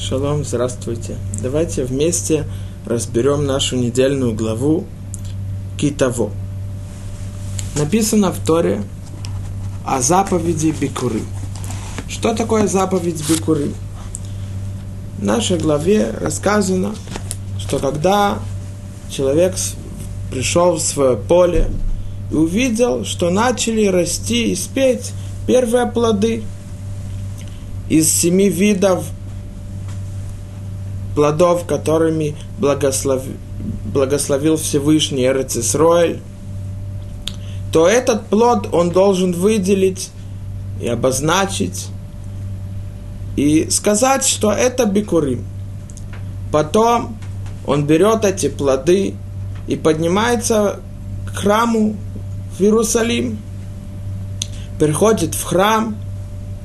Шалом, здравствуйте. Давайте вместе разберем нашу недельную главу Китаво. Написано в Торе о заповеди Бикуры. Что такое заповедь Бикуры? В нашей главе рассказано, что когда человек пришел в свое поле и увидел, что начали расти и спеть первые плоды из семи видов – плодов, которыми благослов... благословил Всевышний Эрцисроэль, то этот плод он должен выделить и обозначить, и сказать, что это бикурим. Потом он берет эти плоды и поднимается к храму в Иерусалим, приходит в храм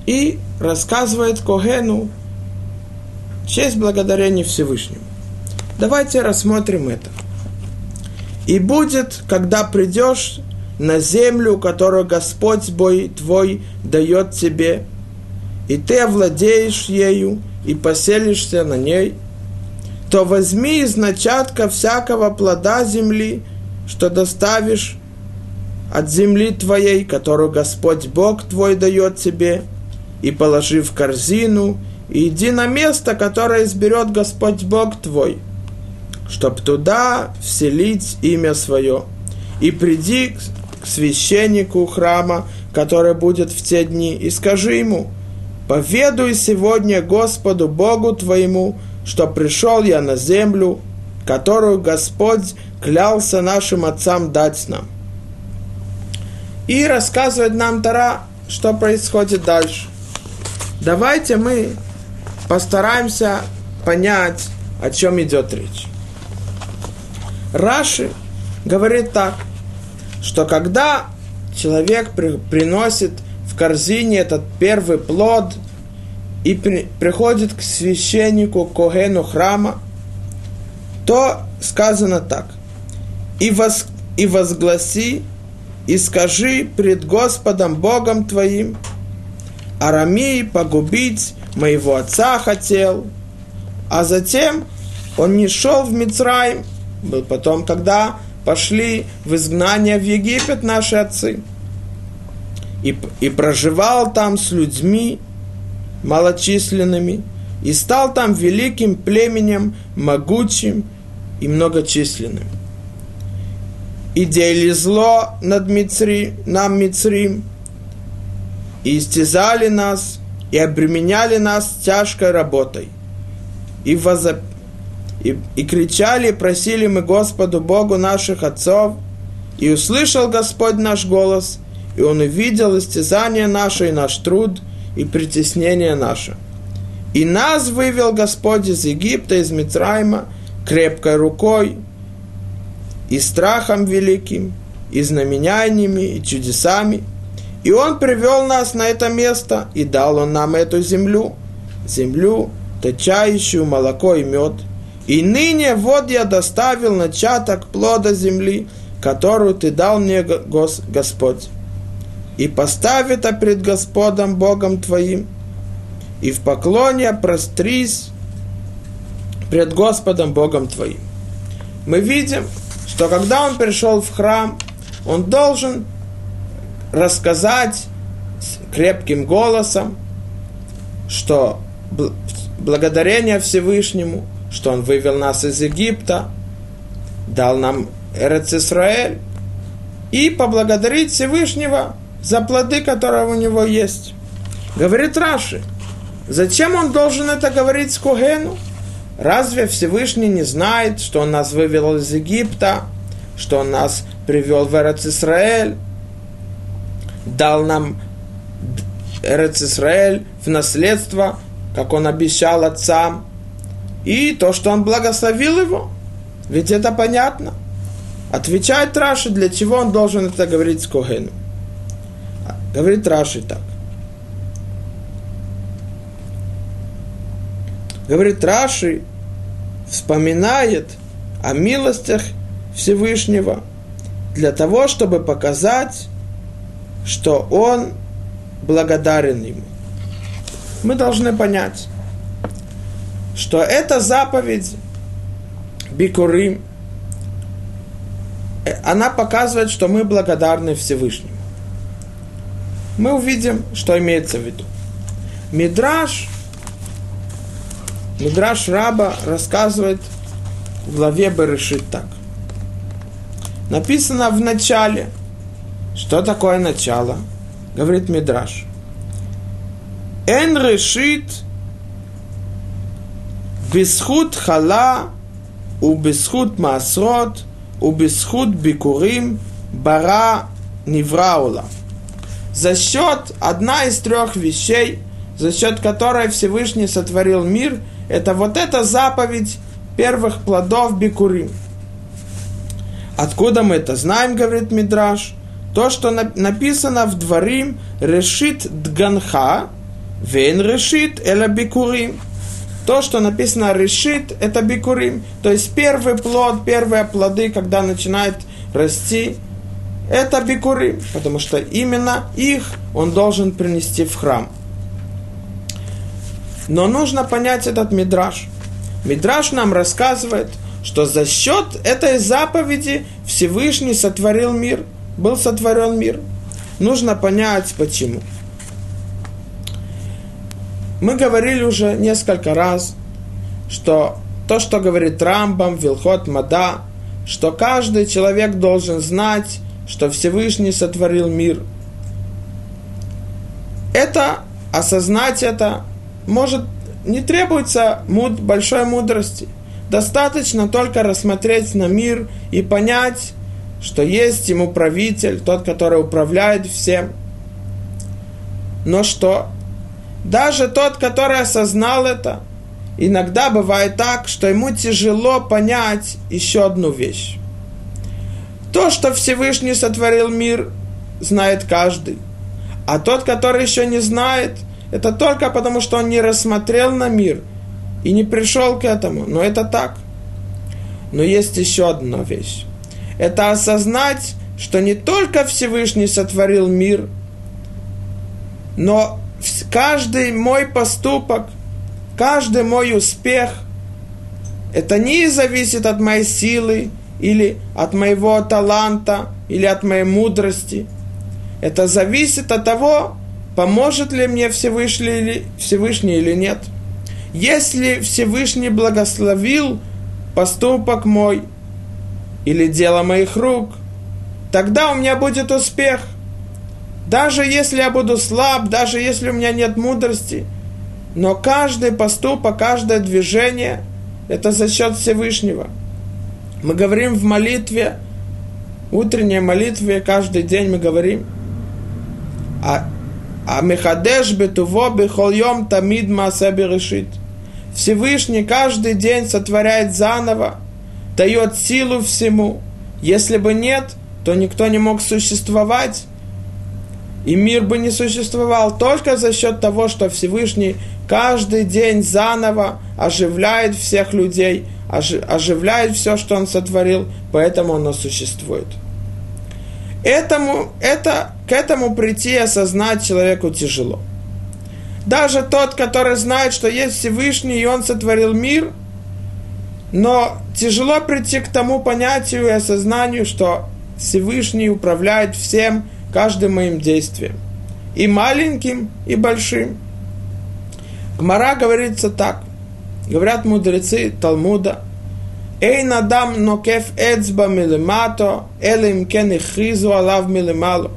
и рассказывает Когену честь благодарения Всевышнему. Давайте рассмотрим это. И будет, когда придешь на землю, которую Господь Бой твой дает тебе, и ты овладеешь ею и поселишься на ней, то возьми из начатка всякого плода земли, что доставишь от земли твоей, которую Господь Бог твой дает тебе, и положи в корзину, иди на место, которое изберет Господь Бог твой, чтоб туда вселить имя свое. И приди к священнику храма, который будет в те дни, и скажи ему, «Поведуй сегодня Господу Богу твоему, что пришел я на землю, которую Господь клялся нашим отцам дать нам». И рассказывает нам Тара, что происходит дальше. Давайте мы постараемся понять, о чем идет речь. Раши говорит так, что когда человек при, приносит в корзине этот первый плод и при, приходит к священнику Когену храма, то сказано так. И, воз, и возгласи, и скажи пред Господом Богом твоим, Арамии погубить моего отца хотел, а затем он не шел в Мицраим, был потом, когда пошли в изгнание в Египет наши отцы, и, и проживал там с людьми малочисленными, и стал там великим племенем, могучим и многочисленным. И делили зло над Мицри, нам Мицрим, и истязали нас – и обременяли нас тяжкой работой. И, возоп... и, и кричали, и просили мы Господу Богу наших отцов, и услышал Господь наш голос, и Он увидел истязание наше, и наш труд, и притеснение наше. И нас вывел Господь из Египта, из Мицраима, крепкой рукой, и страхом великим, и знаменяниями, и чудесами – и Он привел нас на это место, и дал Он нам эту землю, землю, точающую молоко и мед. И ныне вот я доставил начаток плода земли, которую Ты дал мне, Гос, Господь. И поставь это пред Господом Богом Твоим, и в поклоне прострись пред Господом Богом Твоим. Мы видим, что когда он пришел в храм, он должен рассказать крепким голосом, что благодарение Всевышнему, что Он вывел нас из Египта, дал нам Эрец Исраэль, и поблагодарить Всевышнего за плоды, которые у него есть. Говорит Раши, зачем он должен это говорить с Кугену? Разве Всевышний не знает, что он нас вывел из Египта, что он нас привел в Эрец Исраэль, дал нам Эрец Исраэль в наследство, как он обещал отцам, и то, что он благословил его. Ведь это понятно. Отвечает Раши, для чего он должен это говорить с Когену. Говорит Раши так. Говорит Раши, вспоминает о милостях Всевышнего для того, чтобы показать, что он благодарен ему. Мы должны понять, что эта заповедь Бикурим, э, она показывает, что мы благодарны Всевышнему. Мы увидим, что имеется в виду. Мидраш, Мидраш Раба рассказывает в главе Берешит так. Написано в начале. Что такое начало? Говорит Мидраш. Эн решит бисхут хала у бисхут маасрот у бисхут бикурим бара невраула. За счет одна из трех вещей, за счет которой Всевышний сотворил мир, это вот эта заповедь первых плодов бикурим. Откуда мы это знаем, говорит Мидраш? То, что написано в дворим решит дганха, вен решит эла бикурим. То, что написано решит, это бикурим. То есть первый плод, первые плоды, когда начинает расти, это бикурим, потому что именно их он должен принести в храм. Но нужно понять этот мидраж. Мидраш нам рассказывает, что за счет этой заповеди Всевышний сотворил мир, был сотворен мир. Нужно понять, почему. Мы говорили уже несколько раз, что то, что говорит Рамбам, Вилхот, Мада, что каждый человек должен знать, что Всевышний сотворил мир. Это, осознать это, может не требуется большой мудрости. Достаточно только рассмотреть на мир и понять, что есть ему правитель, тот, который управляет всем. Но что? Даже тот, который осознал это, иногда бывает так, что ему тяжело понять еще одну вещь. То, что Всевышний сотворил мир, знает каждый. А тот, который еще не знает – это только потому, что он не рассмотрел на мир и не пришел к этому. Но это так. Но есть еще одна вещь. Это осознать, что не только Всевышний сотворил мир, но каждый мой поступок, каждый мой успех, это не зависит от моей силы или от моего таланта или от моей мудрости. Это зависит от того, поможет ли мне Всевышний или, Всевышний или нет. Если Всевышний благословил поступок мой или дело моих рук, тогда у меня будет успех. Даже если я буду слаб, даже если у меня нет мудрости, но каждый поступок, каждое движение – это за счет Всевышнего. Мы говорим в молитве, утренней молитве, каждый день мы говорим, а а Мехадеш бетуво бехольем тамид маасе решит. Всевышний каждый день сотворяет заново, дает силу всему. Если бы нет, то никто не мог существовать. И мир бы не существовал только за счет того, что Всевышний каждый день заново оживляет всех людей, оживляет все, что Он сотворил, поэтому оно существует. Этому, это, к этому прийти и осознать человеку тяжело. Даже тот, который знает, что есть Всевышний, и Он сотворил мир, но тяжело прийти к тому понятию и осознанию, что Всевышний управляет всем, каждым моим действием. И маленьким, и большим. Гмара говорится так. Говорят мудрецы Талмуда – Эйн адам нокеф эцба милемато, элем кен ихризу алав милемало.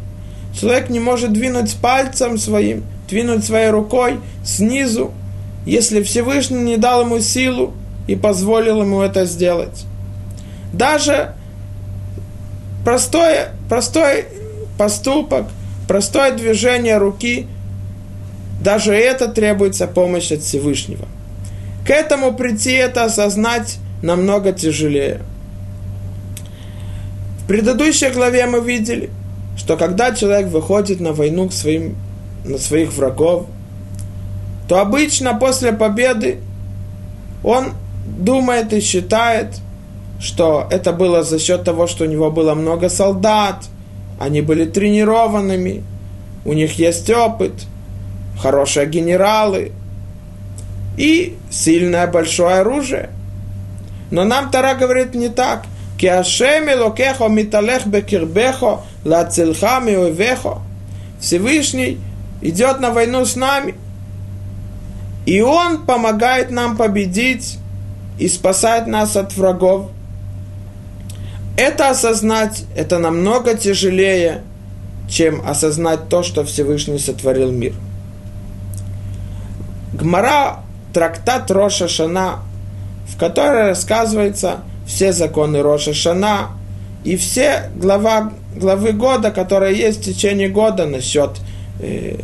Человек не может двинуть пальцем своим, двинуть своей рукой снизу, если Всевышний не дал ему силу и позволил ему это сделать. Даже простое, простой поступок, простое движение руки, даже это требуется помощь от Всевышнего. К этому прийти, это осознать намного тяжелее. В предыдущей главе мы видели, что когда человек выходит на войну к своим, на своих врагов, то обычно после победы он думает и считает, что это было за счет того, что у него было много солдат, они были тренированными, у них есть опыт, хорошие генералы. и сильное большое оружие. Но нам Тара говорит не так. Всевышний идет на войну с нами. И Он помогает нам победить и спасать нас от врагов. Это осознать, это намного тяжелее, чем осознать то, что Всевышний сотворил мир. Гмара, трактат Роша Шана, в которой рассказывается все законы Роша Шана и все глава, главы года, которые есть в течение года насчет э,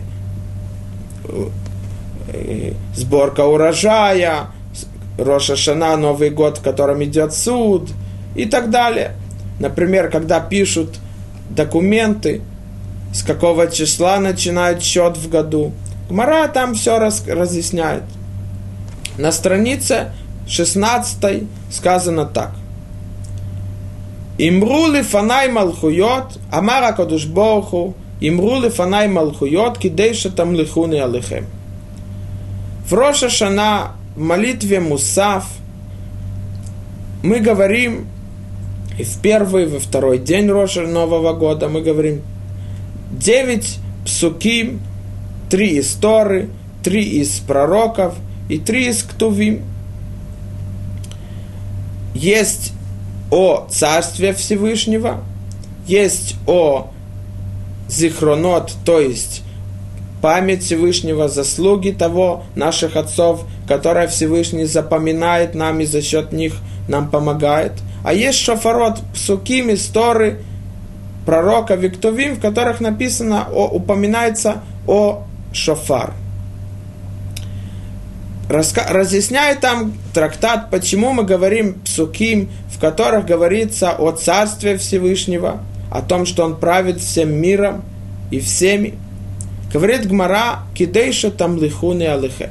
э, сборка урожая, Роша Шана, Новый год, в котором идет суд и так далее. Например, когда пишут документы, с какого числа начинают счет в году. Гмара там все раз, разъясняет. На странице 16 сказано так. Имру фанай малхуйот, амара кадуш борху, имру фанай малхуйот, кидейша там лихуни алихем. В Роша Шана, в молитве Мусав, мы говорим, и в первый, и во второй день Роша Нового года мы говорим девять псуким, три из Торы, три из пророков и три из Ктувим. Есть о Царстве Всевышнего, есть о Зихронот, то есть память Всевышнего, заслуги того, наших отцов, которые Всевышний запоминает нам и за счет них нам помогает. А есть шофарот, псуким, истории, пророка Виктовим, в которых написано, о, упоминается о шофар. Раска, разъясняет там трактат, почему мы говорим псуким, в которых говорится о Царстве Всевышнего, о том, что Он правит всем миром и всеми. Говорит Гмара, кидейша там лихуны алихем.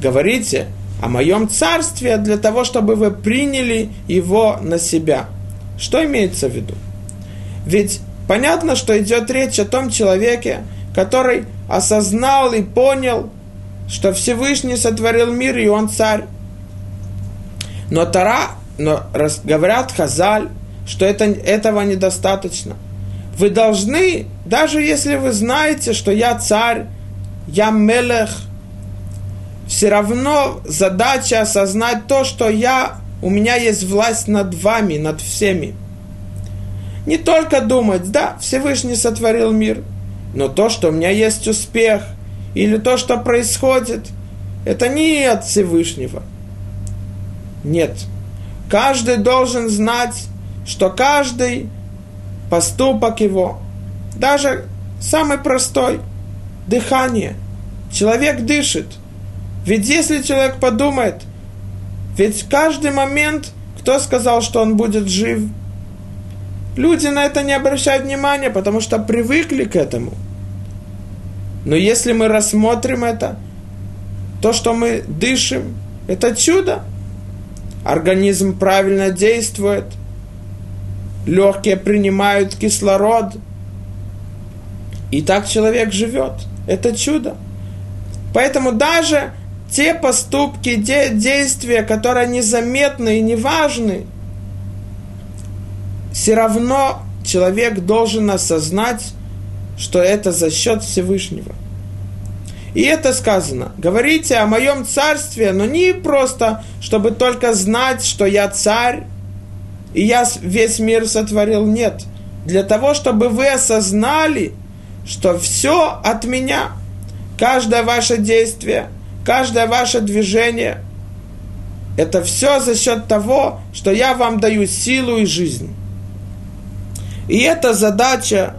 Говорите о моем царстве для того, чтобы вы приняли его на себя. Что имеется в виду? Ведь понятно, что идет речь о том человеке, который осознал и понял, что Всевышний сотворил мир, и он царь. Но Тара, но говорят Хазаль, что это, этого недостаточно. Вы должны, даже если вы знаете, что я царь, я мелех, все равно задача осознать то, что я, у меня есть власть над вами, над всеми. Не только думать, да, Всевышний сотворил мир, но то, что у меня есть успех, или то, что происходит, это не от Всевышнего. Нет. Каждый должен знать, что каждый поступок его, даже самый простой, дыхание, человек дышит. Ведь если человек подумает, ведь каждый момент, кто сказал, что он будет жив – Люди на это не обращают внимания, потому что привыкли к этому. Но если мы рассмотрим это, то, что мы дышим, это чудо. Организм правильно действует, легкие принимают кислород, и так человек живет. Это чудо. Поэтому даже те поступки, те действия, которые незаметны и неважны, все равно человек должен осознать, что это за счет Всевышнего. И это сказано. Говорите о моем царстве, но не просто, чтобы только знать, что я царь, и я весь мир сотворил. Нет. Для того, чтобы вы осознали, что все от меня. Каждое ваше действие, каждое ваше движение, это все за счет того, что я вам даю силу и жизнь. И это задача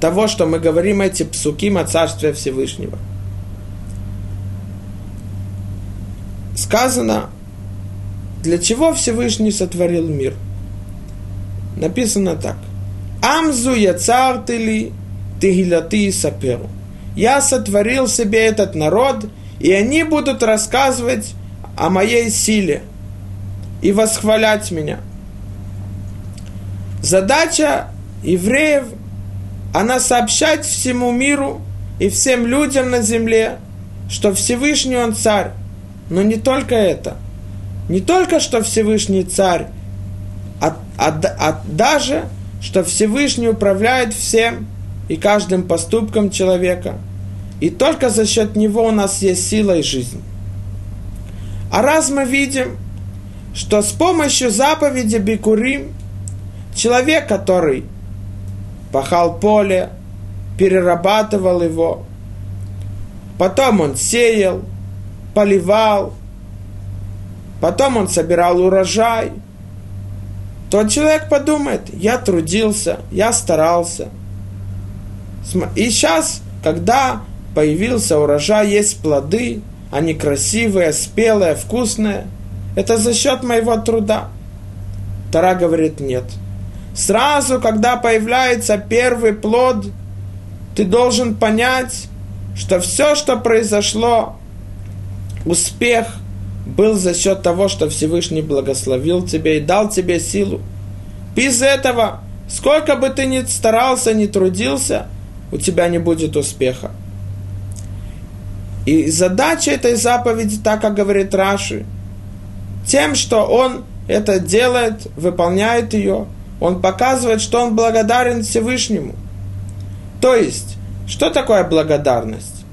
того, что мы говорим эти псуким о Царстве Всевышнего. Сказано, для чего Всевышний сотворил мир. Написано так. Амзу я цар ты тегилати саперу. Я сотворил себе этот народ, и они будут рассказывать о моей силе и восхвалять меня – Задача евреев, она сообщать всему миру и всем людям на земле, что Всевышний он царь, но не только это. Не только, что Всевышний царь, а, а, а даже, что Всевышний управляет всем и каждым поступком человека. И только за счет него у нас есть сила и жизнь. А раз мы видим, что с помощью заповеди Бикурим человек, который пахал поле, перерабатывал его, потом он сеял, поливал, потом он собирал урожай, то человек подумает, я трудился, я старался. И сейчас, когда появился урожай, есть плоды, они красивые, спелые, вкусные – это за счет моего труда. Тара говорит нет. Сразу, когда появляется первый плод, ты должен понять, что все, что произошло, успех был за счет того, что Всевышний благословил тебе и дал тебе силу. Без этого, сколько бы ты ни старался, ни трудился, у тебя не будет успеха. И задача этой заповеди, так как говорит Раши, тем, что он это делает, выполняет ее, он показывает, что он благодарен Всевышнему. То есть, что такое благодарность?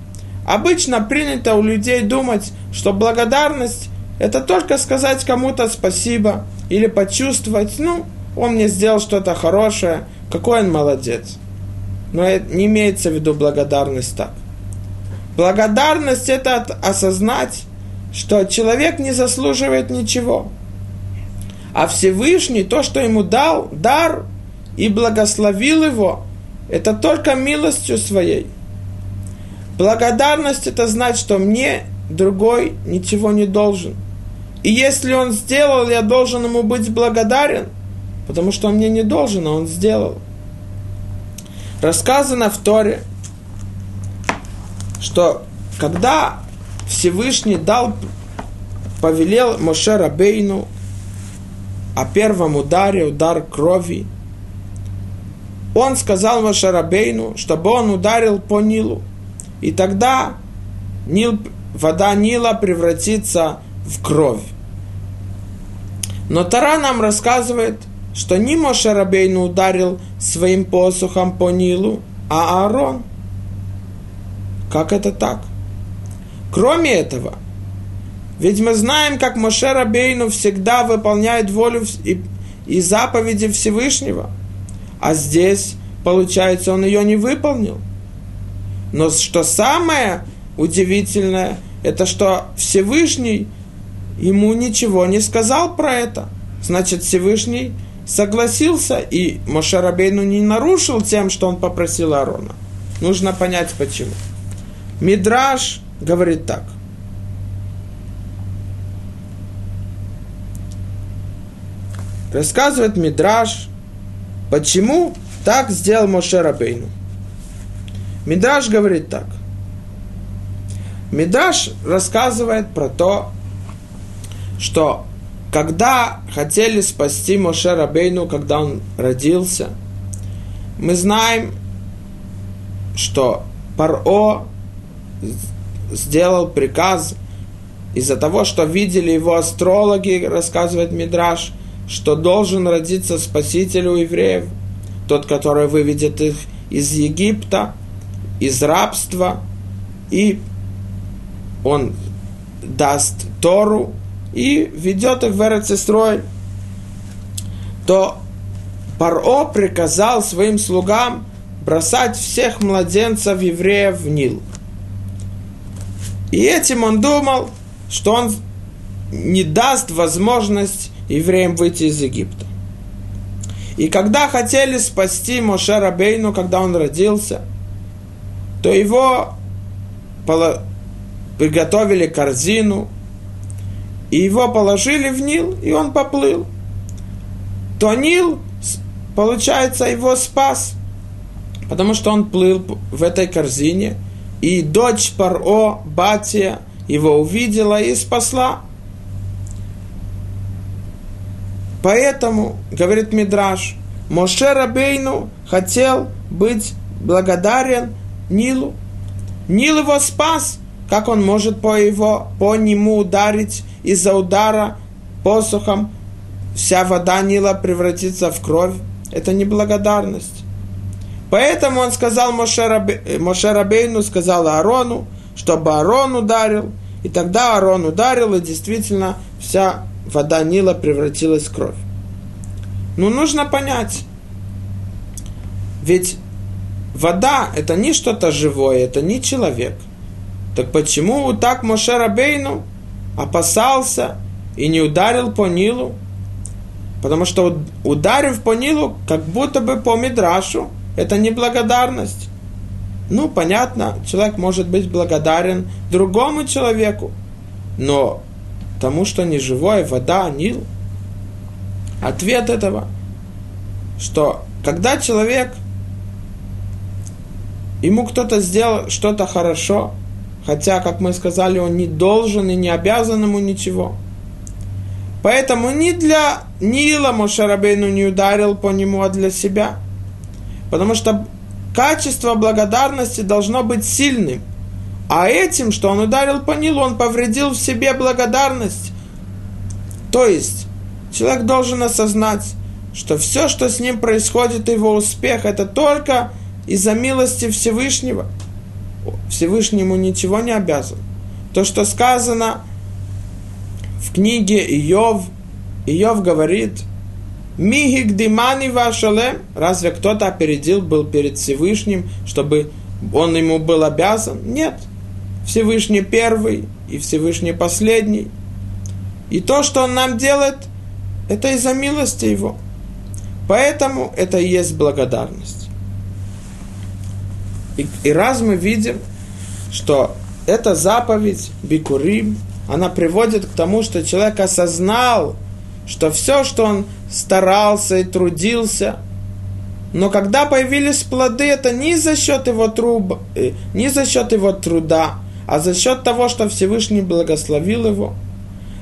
Обычно принято у людей думать, что благодарность – это только сказать кому-то спасибо или почувствовать, ну, он мне сделал что-то хорошее, какой он молодец. Но не имеется в виду благодарность так. Благодарность – это осознать, что человек не заслуживает ничего. А Всевышний, то, что ему дал, дар и благословил его, это только милостью своей. Благодарность это значит, что мне другой ничего не должен. И если он сделал, я должен ему быть благодарен, потому что он мне не должен, а он сделал. Рассказано в Торе, что когда Всевышний дал, повелел Моше Рабейну о первом ударе, удар крови. Он сказал Моше Рабейну, чтобы он ударил по Нилу. И тогда Нил, вода Нила превратится в кровь. Но Тара нам рассказывает, что не Моше Рабейну ударил своим посохом по Нилу, а Аарон. Как это так? Кроме этого, ведь мы знаем, как Моше Рабейну всегда выполняет волю и, и заповеди Всевышнего. А здесь, получается, он ее не выполнил. Но что самое удивительное, это что Всевышний ему ничего не сказал про это. Значит, Всевышний согласился, и Моше Рабейну не нарушил тем, что он попросил Аарона. Нужно понять, почему. Мидраш говорит так. Рассказывает Мидраш, почему так сделал Моше Рабейну. Мидраш говорит так. Мидраш рассказывает про то, что когда хотели спасти Моше Рабейну, когда он родился, мы знаем, что Паро сделал приказ из-за того, что видели его астрологи, рассказывает Мидраш, что должен родиться Спаситель у евреев, тот, который выведет их из Египта, из рабства, и он даст Тору и ведет их в Эрцестрой, то Паро приказал своим слугам бросать всех младенцев евреев в Нил – и этим он думал, что он не даст возможность евреям выйти из Египта. И когда хотели спасти Моше Рабейну, когда он родился, то его приготовили корзину, и его положили в Нил, и он поплыл. То Нил, получается, его спас, потому что он плыл в этой корзине – и дочь Паро, Батия, его увидела и спасла. Поэтому, говорит Мидраш, Моше Рабейну хотел быть благодарен Нилу. Нил его спас, как он может по, его, по нему ударить из-за удара посохом, вся вода Нила превратится в кровь? Это неблагодарность. Поэтому он сказал Моше, Моше Рабейну, сказал Аарону, чтобы Аарон ударил. И тогда Аарон ударил, и действительно вся вода Нила превратилась в кровь. Но нужно понять, ведь вода – это не что-то живое, это не человек. Так почему так Моше Рабейну опасался и не ударил по Нилу? Потому что ударив по Нилу, как будто бы по Мидрашу, это не благодарность. Ну, понятно, человек может быть благодарен другому человеку, но тому, что не живое, вода, Нил. Ответ этого, что когда человек, ему кто-то сделал что-то хорошо, хотя, как мы сказали, он не должен и не обязан ему ничего. Поэтому ни для Нила Мошарабейну не ударил по нему, а для себя. Потому что качество благодарности должно быть сильным. А этим, что он ударил по Нилу, он повредил в себе благодарность. То есть, человек должен осознать, что все, что с ним происходит, его успех, это только из-за милости Всевышнего. Всевышнему ничего не обязан. То, что сказано в книге Иов, Иов говорит, Мигик димани вашалем, разве кто-то опередил был перед Всевышним, чтобы он ему был обязан? Нет. Всевышний первый и Всевышний последний. И то, что он нам делает, это из-за милости его. Поэтому это и есть благодарность. И, и раз мы видим, что эта заповедь Бикурим, она приводит к тому, что человек осознал, что все, что он старался и трудился, но когда появились плоды, это не за счет его труб, э, не за счет его труда, а за счет того, что Всевышний благословил его.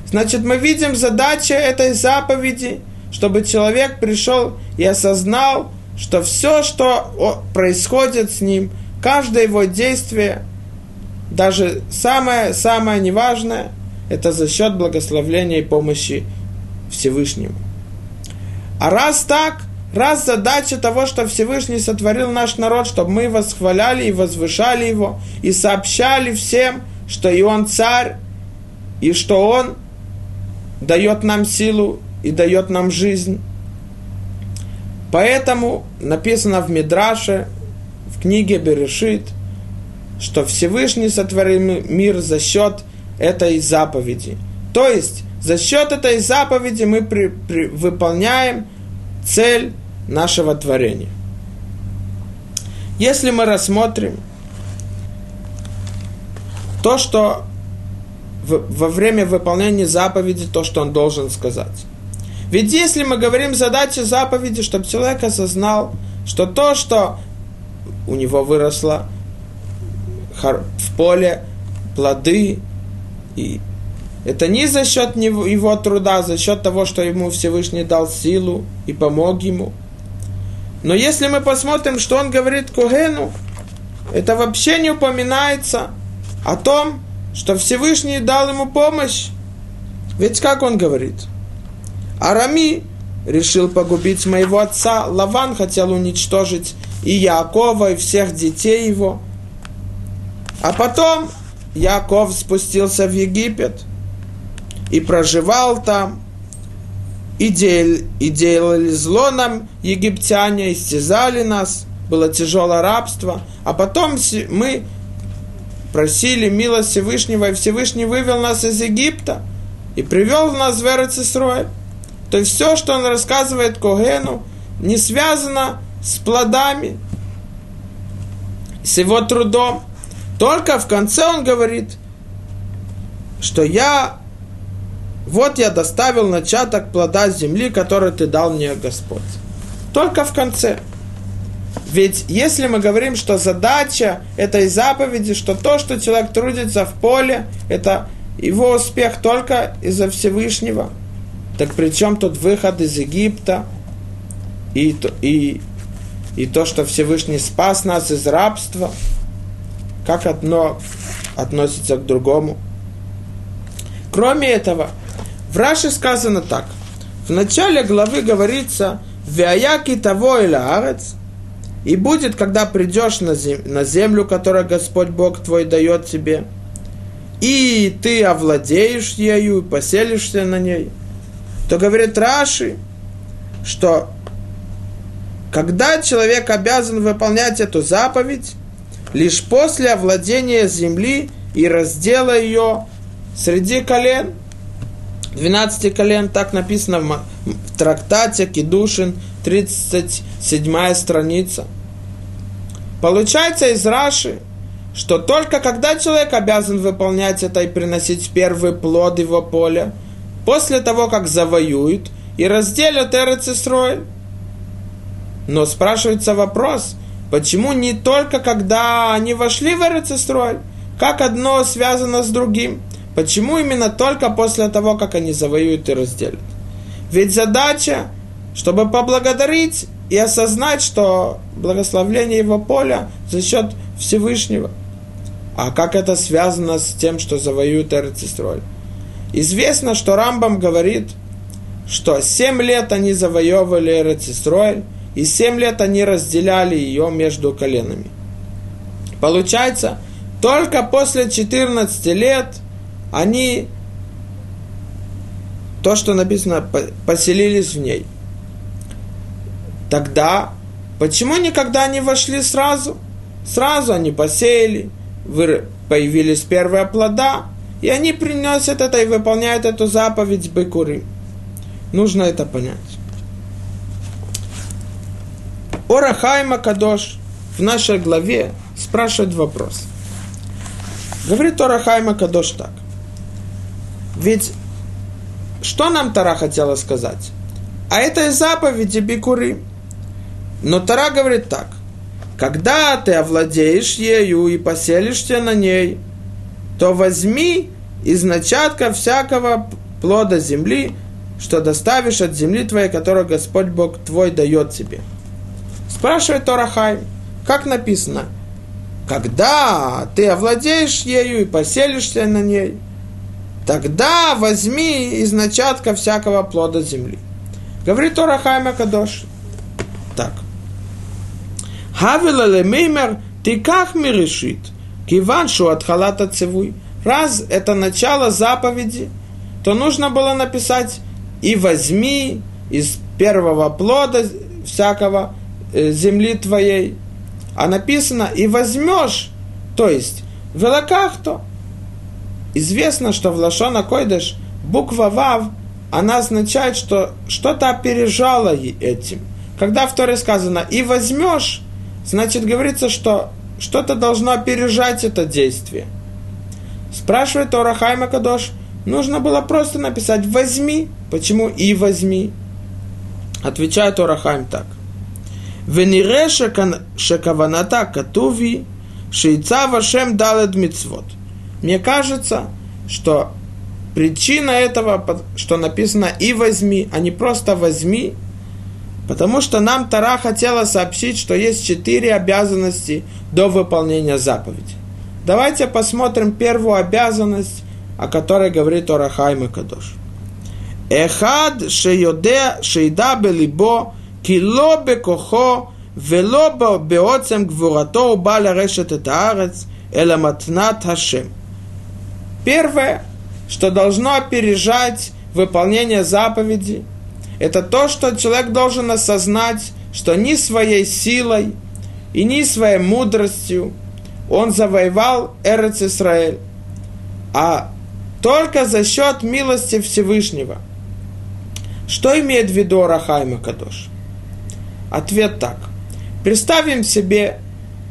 Значит, мы видим задача этой заповеди, чтобы человек пришел и осознал, что все, что происходит с ним, каждое его действие, даже самое-самое неважное, это за счет благословления и помощи Всевышнему. А раз так, раз задача того, что Всевышний сотворил наш народ, чтобы мы восхваляли и возвышали его, и сообщали всем, что и он царь, и что он дает нам силу и дает нам жизнь. Поэтому написано в Мидраше, в книге Берешит, что Всевышний сотворил мир за счет этой заповеди. То есть, за счет этой заповеди мы при, при, выполняем цель нашего творения. Если мы рассмотрим то, что в, во время выполнения заповеди, то, что он должен сказать. Ведь если мы говорим задачи заповеди, чтобы человек осознал, что то, что у него выросло в поле плоды, и это не за счет его труда, а за счет того, что ему Всевышний дал силу и помог ему. Но если мы посмотрим, что он говорит Кугену, это вообще не упоминается о том, что Всевышний дал ему помощь. Ведь как он говорит? Арами решил погубить моего отца, Лаван хотел уничтожить и Якова, и всех детей его. А потом Яков спустился в Египет и проживал там, и, дел, и делали зло нам египтяне, истязали нас, было тяжелое рабство, а потом мы просили милость Всевышнего, и Всевышний вывел нас из Египта и привел нас в Эрцисрой. То есть все, что он рассказывает Когену, не связано с плодами, с его трудом. Только в конце он говорит, что я, вот я доставил начаток плода земли, который ты дал мне, Господь. Только в конце. Ведь если мы говорим, что задача этой заповеди, что то, что человек трудится в поле, это его успех только из-за Всевышнего, так при чем тут выход из Египта и, и, и то, что Всевышний спас нас из рабства – как одно относится к другому. Кроме этого, в Раше сказано так. В начале главы говорится «Вяяки того или арец» И будет, когда придешь на, зем, на землю, которую Господь Бог твой дает тебе, и ты овладеешь ею, и поселишься на ней, то говорит Раши, что когда человек обязан выполнять эту заповедь, лишь после овладения земли и раздела ее среди колен, 12 колен, так написано в, трактате Кедушин, 37 страница. Получается из Раши, что только когда человек обязан выполнять это и приносить первый плод его поля, после того, как завоюют и разделят Эрцисроэль. Но спрашивается вопрос, почему не только когда они вошли в Эрцисроэль, как одно связано с другим? Почему именно только после того, как они завоюют и разделят? Ведь задача, чтобы поблагодарить и осознать, что благословление его поля за счет Всевышнего. А как это связано с тем, что завоюют Эрцистроль? Известно, что Рамбам говорит, что семь лет они завоевывали Эрцистроль, и семь лет они разделяли ее между коленами. Получается, только после 14 лет они, то, что написано, поселились в ней – Тогда почему никогда не вошли сразу? Сразу они посеяли, появились первые плода, и они приносят это и выполняют эту заповедь Бекуры. Нужно это понять. Орахайма Кадош в нашей главе спрашивает вопрос. Говорит Орахайма Кадош так. Ведь что нам Тара хотела сказать? А это заповеди Бикуры. Но Тара говорит так. Когда ты овладеешь ею и поселишься на ней, то возьми из начатка всякого плода земли, что доставишь от земли твоей, которую Господь Бог твой дает тебе. Спрашивает Торахай, как написано, когда ты овладеешь ею и поселишься на ней, тогда возьми из начатка всякого плода земли. Говорит Торахай Макадош. Так. Хавила лемеймер тиках мирешит, киван шу от халата цевуй. Раз это начало заповеди, то нужно было написать и возьми из первого плода всякого земли твоей. А написано и возьмешь, то есть в то Известно, что в Лашона Койдыш буква Вав, она означает, что что-то опережало этим. Когда в Торе сказано «и возьмешь», значит говорится, что что-то должно опережать это действие. Спрашивает Тора Кадош, нужно было просто написать «возьми». Почему «и возьми»? Отвечает Тора Хайм так. Венире шекаваната катуви шейца вашем далед мицвод. Мне кажется, что причина этого, что написано «и возьми», а не просто «возьми», Потому что нам Тара хотела сообщить, что есть четыре обязанности до выполнения заповеди. Давайте посмотрим первую обязанность, о которой говорит Орахайм и Кадош. Эхад шейоде шейда белибо кило бекохо вело беоцем гвурато убаля решет это арец эламатнат хашем. Первое, что должно опережать выполнение заповеди – это то, что человек должен осознать, что ни своей силой и ни своей мудростью он завоевал Эрец Исраэль, а только за счет милости Всевышнего. Что имеет в виду Рахайма Кадош? Ответ так. Представим себе,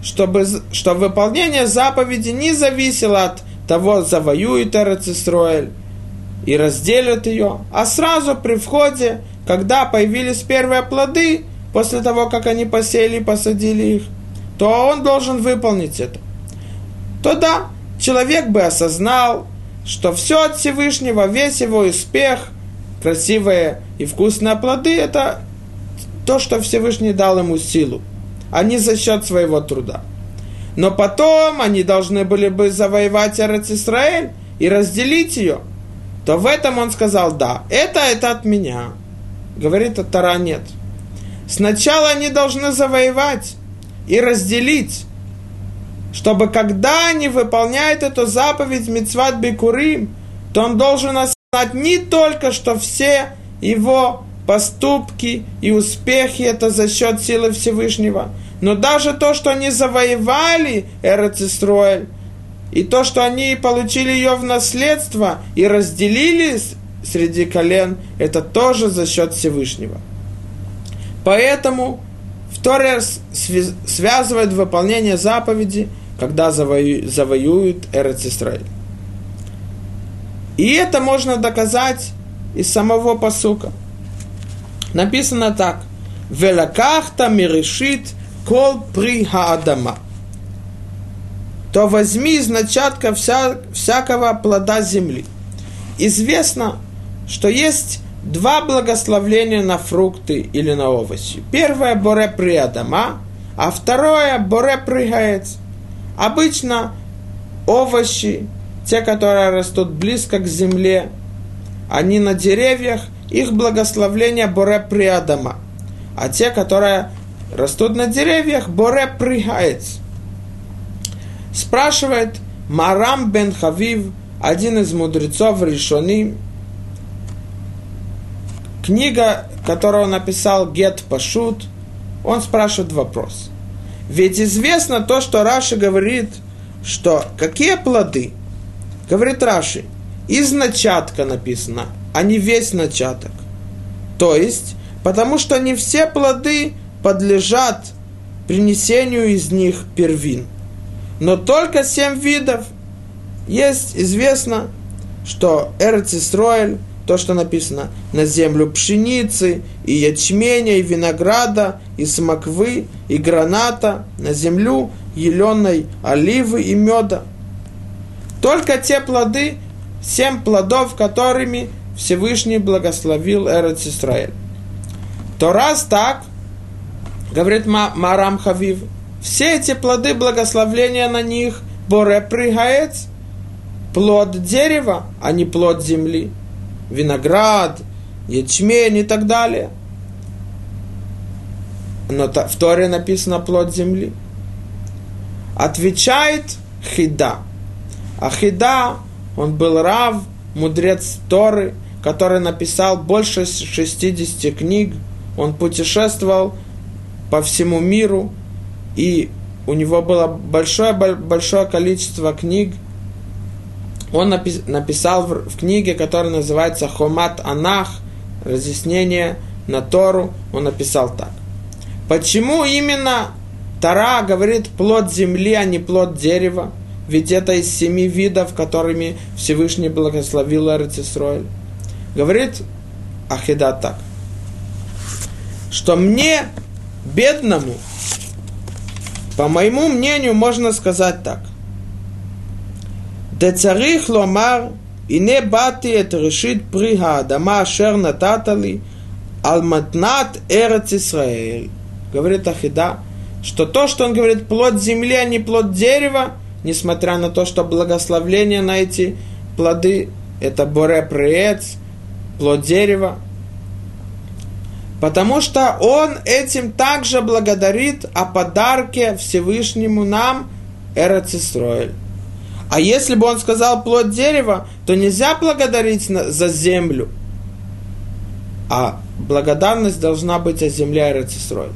чтобы, что выполнение заповеди не зависело от того, завоюет Эрец Исраэль и разделят ее, а сразу при входе когда появились первые плоды, после того, как они посеяли и посадили их, то он должен выполнить это. То да, человек бы осознал, что все от Всевышнего, весь его успех, красивые и вкусные плоды, это то, что Всевышний дал ему силу, а не за счет своего труда. но потом они должны были бы завоевать Эрец Исраэль и разделить ее, то в этом он сказал, да, это, это от меня. Говорит, от Тара нет. Сначала они должны завоевать и разделить, чтобы когда они выполняют эту заповедь Мицват Бекурим, то он должен осознать не только, что все его поступки и успехи это за счет силы Всевышнего, но даже то, что они завоевали Эрцисроэль, и то, что они получили ее в наследство и разделили среди колен, это тоже за счет Всевышнего. Поэтому Второе связывает выполнение заповеди, когда завою, завоюют Эрец. И это можно доказать из самого посука. Написано так. Велакахта мирешит кол при хаадама. То возьми из начатка вся, всякого плода земли. Известно, что есть два благословления на фрукты или на овощи. Первое – боре при адама, а второе – боре при гаец. Обычно овощи, те, которые растут близко к земле, они на деревьях, их благословление боре при адама. А те, которые растут на деревьях, боре при гаец. Спрашивает Марам бен Хавив, один из мудрецов решоним, Книга, которую он написал, Гет Пашут, он спрашивает вопрос. Ведь известно то, что Раши говорит, что какие плоды? Говорит Раши, из начатка написано, а не весь начаток. То есть, потому что не все плоды подлежат принесению из них первин. Но только семь видов. Есть известно, что Эрцисроэль то, что написано, на землю пшеницы, и ячменя, и винограда, и смоквы, и граната, на землю еленой оливы и меда. Только те плоды, семь плодов, которыми Всевышний благословил Эрец Исраэль. То раз так, говорит Марам Хавив, все эти плоды благословления на них, боре прыгаец, плод дерева, а не плод земли виноград, ячмень и так далее. Но в Торе написано плод земли. Отвечает Хида. А Хида, он был рав, мудрец Торы, который написал больше 60 книг. Он путешествовал по всему миру, и у него было большое, большое количество книг – он написал в книге, которая называется Хомат Анах, разъяснение на Тору, он написал так. Почему именно Тара говорит плод земли, а не плод дерева? Ведь это из семи видов, которыми Всевышний благословил Эрцисроэль. Говорит Ахида так, что мне, бедному, по моему мнению, можно сказать так. де царих ломар и не бати это решит прига дома шер нататали алматнат эрец Исраэль. Говорит Ахида, что то, что он говорит, плод земли, а не плод дерева, несмотря на то, что благословление на эти плоды, это боре приец плод дерева, потому что он этим также благодарит о подарке Всевышнему нам Эрцисроэль. А если бы он сказал плод дерева, то нельзя благодарить за землю. А благодарность должна быть о земле Эрцисрой.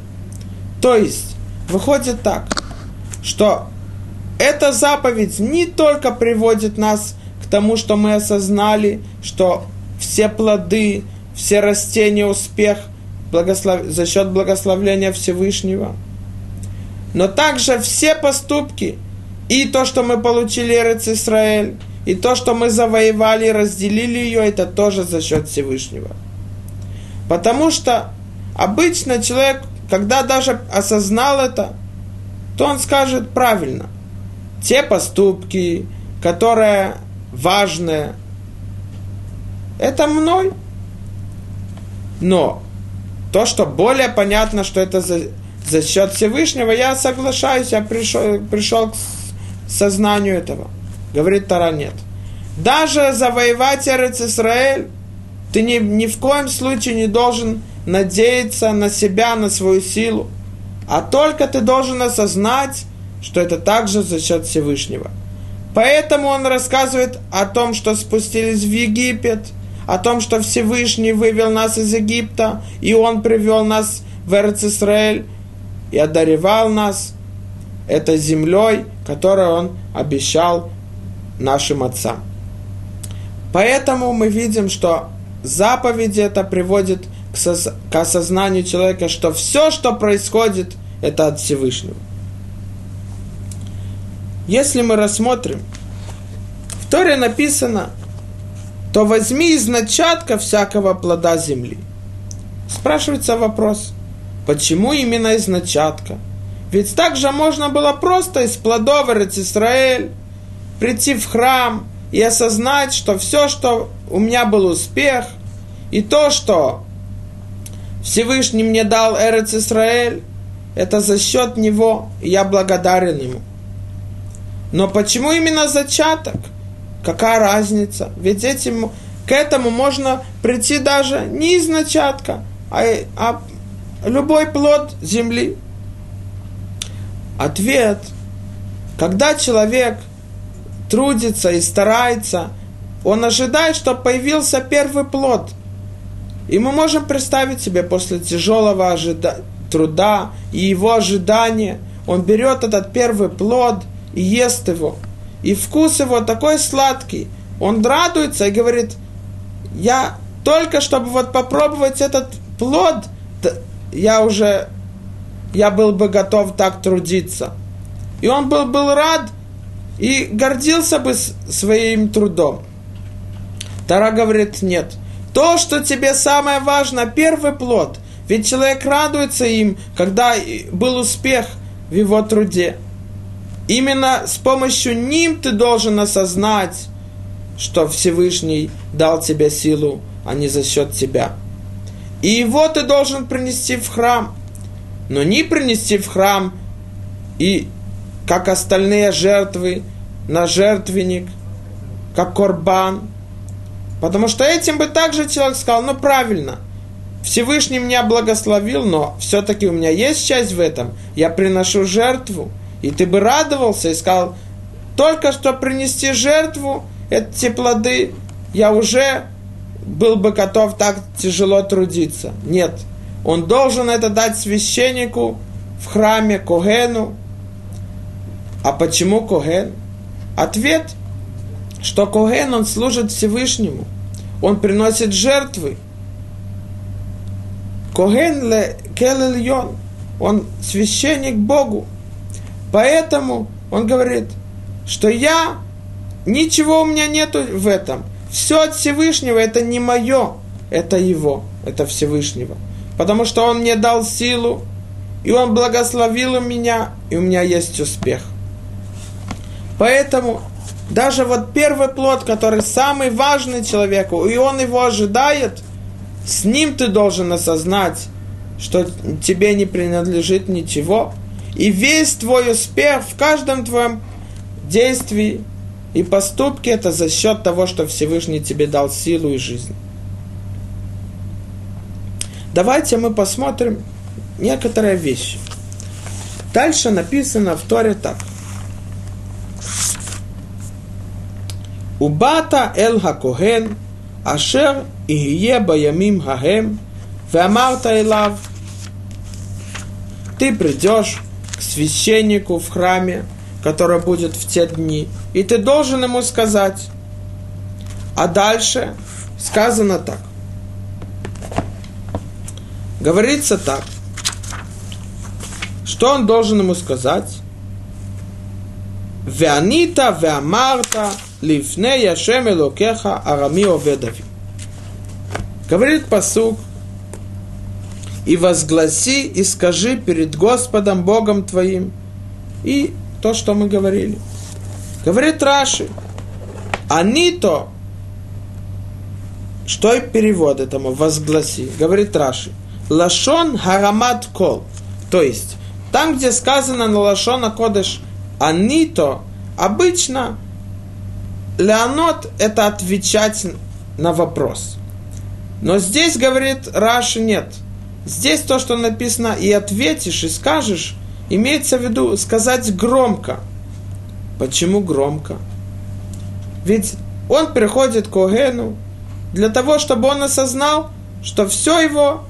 То есть, выходит так, что эта заповедь не только приводит нас к тому, что мы осознали, что все плоды, все растения, успех благослов... за счет благословления Всевышнего, но также все поступки – и то, что мы получили Эрец Исраэль, и то, что мы завоевали и разделили ее, это тоже за счет Всевышнего. Потому что обычно человек, когда даже осознал это, то он скажет правильно. Те поступки, которые важные, это мной. Но то, что более понятно, что это за, за счет Всевышнего я соглашаюсь, я пришел, пришел к сознанию этого. Говорит Тара, нет. Даже завоевать Исраэль, ты ни, ни в коем случае не должен надеяться на себя, на свою силу, а только ты должен осознать, что это также за счет Всевышнего. Поэтому он рассказывает о том, что спустились в Египет, о том, что Всевышний вывел нас из Египта, и он привел нас в Эрцисраэль и одаревал нас этой землей, которую он обещал нашим отцам. Поэтому мы видим, что заповеди это приводит к, сос- к осознанию человека, что все, что происходит, это от Всевышнего. Если мы рассмотрим, в Торе написано, то возьми из начатка всякого плода земли. Спрашивается вопрос, почему именно из начатка? Ведь также можно было просто из плодов Израиль прийти в храм и осознать, что все, что у меня был успех, и то, что Всевышний мне дал Эрец Исраэль, это за счет него, и я благодарен ему. Но почему именно зачаток? Какая разница? Ведь этим, к этому можно прийти даже не из начатка, а, а любой плод земли. Ответ. Когда человек трудится и старается, он ожидает, что появился первый плод. И мы можем представить себе после тяжелого ожида... труда и его ожидания, он берет этот первый плод и ест его. И вкус его такой сладкий. Он радуется и говорит, я только чтобы вот попробовать этот плод, я уже, я был бы готов так трудиться. И он был, был рад и гордился бы своим трудом. Тара говорит, нет. То, что тебе самое важное, первый плод. Ведь человек радуется им, когда был успех в его труде. Именно с помощью ним ты должен осознать, что Всевышний дал тебе силу, а не за счет тебя. И его ты должен принести в храм. Но не принести в храм и, как остальные жертвы, на жертвенник, как корбан. Потому что этим бы также человек сказал, ну правильно, Всевышний меня благословил, но все-таки у меня есть часть в этом. Я приношу жертву. И ты бы радовался и сказал, только что принести жертву, эти плоды, я уже был бы готов так тяжело трудиться. Нет, он должен это дать священнику в храме Когену. А почему Коген? Ответ, что Коген, он служит Всевышнему. Он приносит жертвы. Коген ле келельон. Он священник Богу. Поэтому он говорит, что я, ничего у меня нету в этом. Все от Всевышнего, это не мое, это его, это Всевышнего. Потому что он мне дал силу, и он благословил меня, и у меня есть успех. Поэтому даже вот первый плод, который самый важный человеку, и он его ожидает, с ним ты должен осознать, что тебе не принадлежит ничего, и весь твой успех в каждом твоем действии и поступке это за счет того, что Всевышний тебе дал силу и жизнь. Давайте мы посмотрим некоторые вещи. Дальше написано в Торе так. Убата эл хакоген, ашер ихие баямим хагем, веамарта элав. Ты придешь к священнику в храме, который будет в те дни, и ты должен ему сказать. А дальше сказано так. Говорится так. Что он должен ему сказать? Веанита веамарта лифне яшем элокеха арами. Говорит посук, и возгласи и скажи перед Господом Богом твоим. И то, что мы говорили. Говорит Раши, они то, что и перевод этому, возгласи, говорит Раши, лашон харамат кол, то есть Там, где сказано на Лашона Кодыш «Анито», обычно Леонот – это отвечать на вопрос. Но здесь, говорит Раши, нет. Здесь то, что написано «и ответишь, и скажешь», имеется в виду сказать громко. Почему громко? Ведь он приходит к Огену для того, чтобы он осознал, что все его,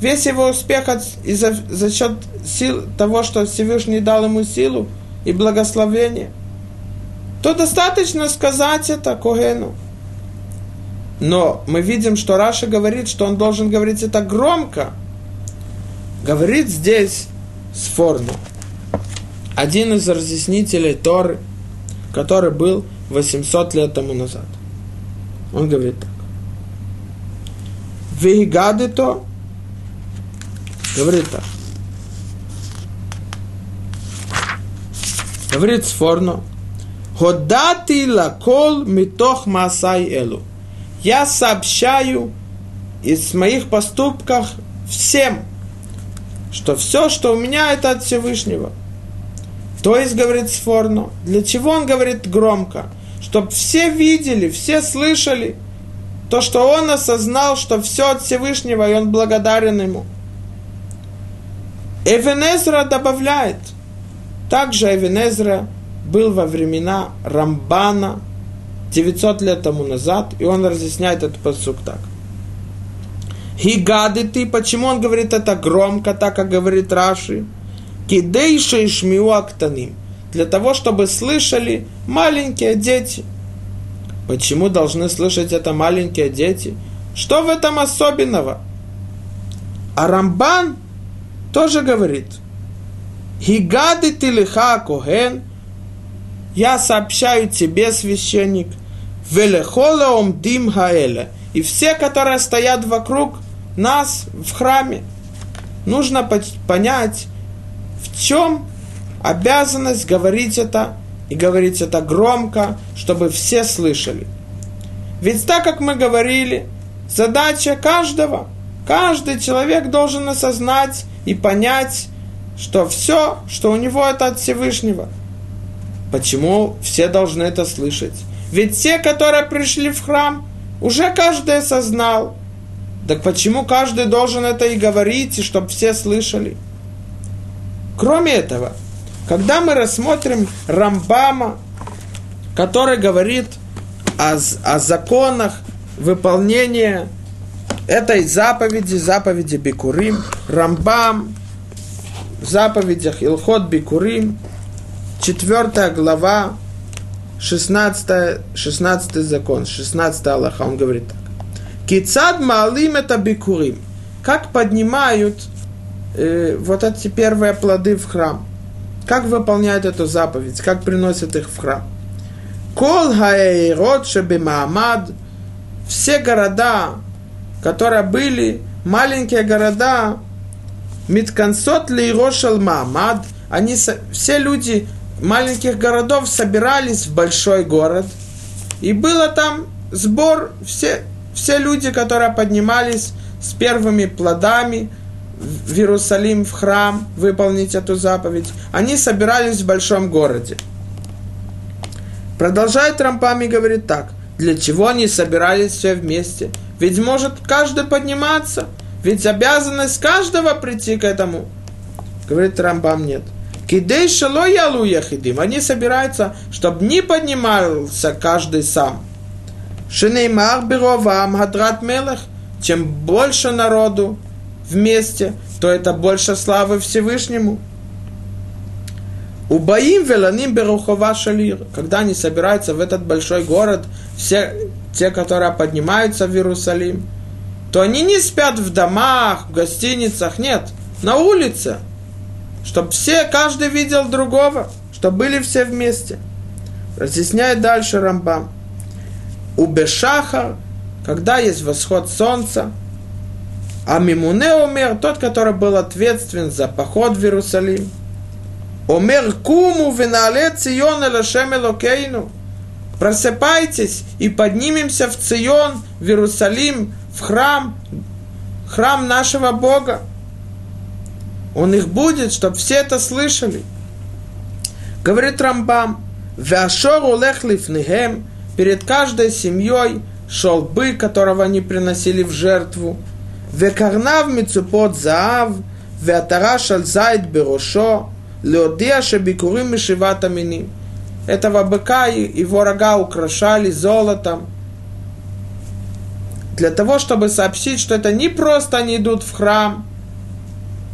весь его успех от, из-за, за счет сил того, что Всевышний дал ему силу и благословение, то достаточно сказать это Когену. Но мы видим, что Раша говорит, что он должен говорить это громко. Говорит здесь Сфорно, один из разъяснителей Торы, который был 800 лет тому назад. Он говорит так. Вейгады то, говорит так. Говорит Сфорно, Ходати лакол митох масай элу. Я сообщаю из моих поступков всем, что все, что у меня, это от Всевышнего. То есть, говорит Сфорно, для чего он говорит громко? Чтобы все видели, все слышали то, что он осознал, что все от Всевышнего, и он благодарен ему. Эвенезра добавляет, также Эвенезра был во времена Рамбана 900 лет тому назад, и он разъясняет этот посук так. Хигады ты, почему он говорит это громко, так как говорит Раши? Кидейши шмиу актаним. Для того, чтобы слышали маленькие дети. Почему должны слышать это маленькие дети? Что в этом особенного? А Рамбан тоже говорит, Хигады ты лиха коген, я сообщаю тебе, священник, велехола омдим хаэля, и все, которые стоят вокруг нас в храме, нужно понять, в чем обязанность говорить это и говорить это громко, чтобы все слышали. Ведь так как мы говорили, задача каждого, каждый человек должен осознать и понять, что все, что у него это от Всевышнего. Почему все должны это слышать? Ведь те, которые пришли в храм, уже каждый осознал. Так почему каждый должен это и говорить, и чтобы все слышали? Кроме этого, когда мы рассмотрим Рамбама, который говорит о, о законах выполнения этой заповеди, заповеди Бикурим, Рамбам в заповедях Илхот Бикурим, 4 глава, 16, 16 закон, 16 Аллаха, он говорит так. Кицад малим это бикурим. Как поднимают э, вот эти первые плоды в храм. Как выполняют эту заповедь, как приносят их в храм. Кол хаэйрот Маамад, все города, которые были, маленькие города, Миткансот Лейрошал Маамад, они, все люди маленьких городов собирались в большой город, и было там сбор, все, все люди, которые поднимались с первыми плодами, в Иерусалим, в храм, выполнить эту заповедь, они собирались в большом городе. Продолжает Рампами говорит так. Для чего они собирались все вместе? Ведь может каждый подниматься. Ведь обязанность каждого прийти к этому. Говорит Рамбам, нет. Кидей шало ялу яхидим. Они собираются, чтобы не поднимался каждый сам. Шинеймар бировам хадрат мелех. Чем больше народу, вместе, то это больше славы Всевышнему. Убаим веланим берухова шалир. Когда они собираются в этот большой город, все те, которые поднимаются в Иерусалим, то они не спят в домах, в гостиницах, нет, на улице, чтобы все, каждый видел другого, чтобы были все вместе. Разъясняет дальше Рамбам. У Бешаха, когда есть восход солнца, а Мимуне умер, тот, который был ответственен за поход в Иерусалим. Умер куму винале цион элашем элокейну. Просыпайтесь и поднимемся в Цион, в Иерусалим, в храм, храм нашего Бога. Он их будет, чтобы все это слышали. Говорит Рамбам, «Вяшор улех лифнихем» перед каждой семьей шел бык, которого они приносили в жертву. «Векарнав мицупот заав, веатараш аль зайд берошо, леодия шебикурим мишиват аминим». Этого быка и его рога украшали золотом, для того, чтобы сообщить, что это не просто они идут в храм,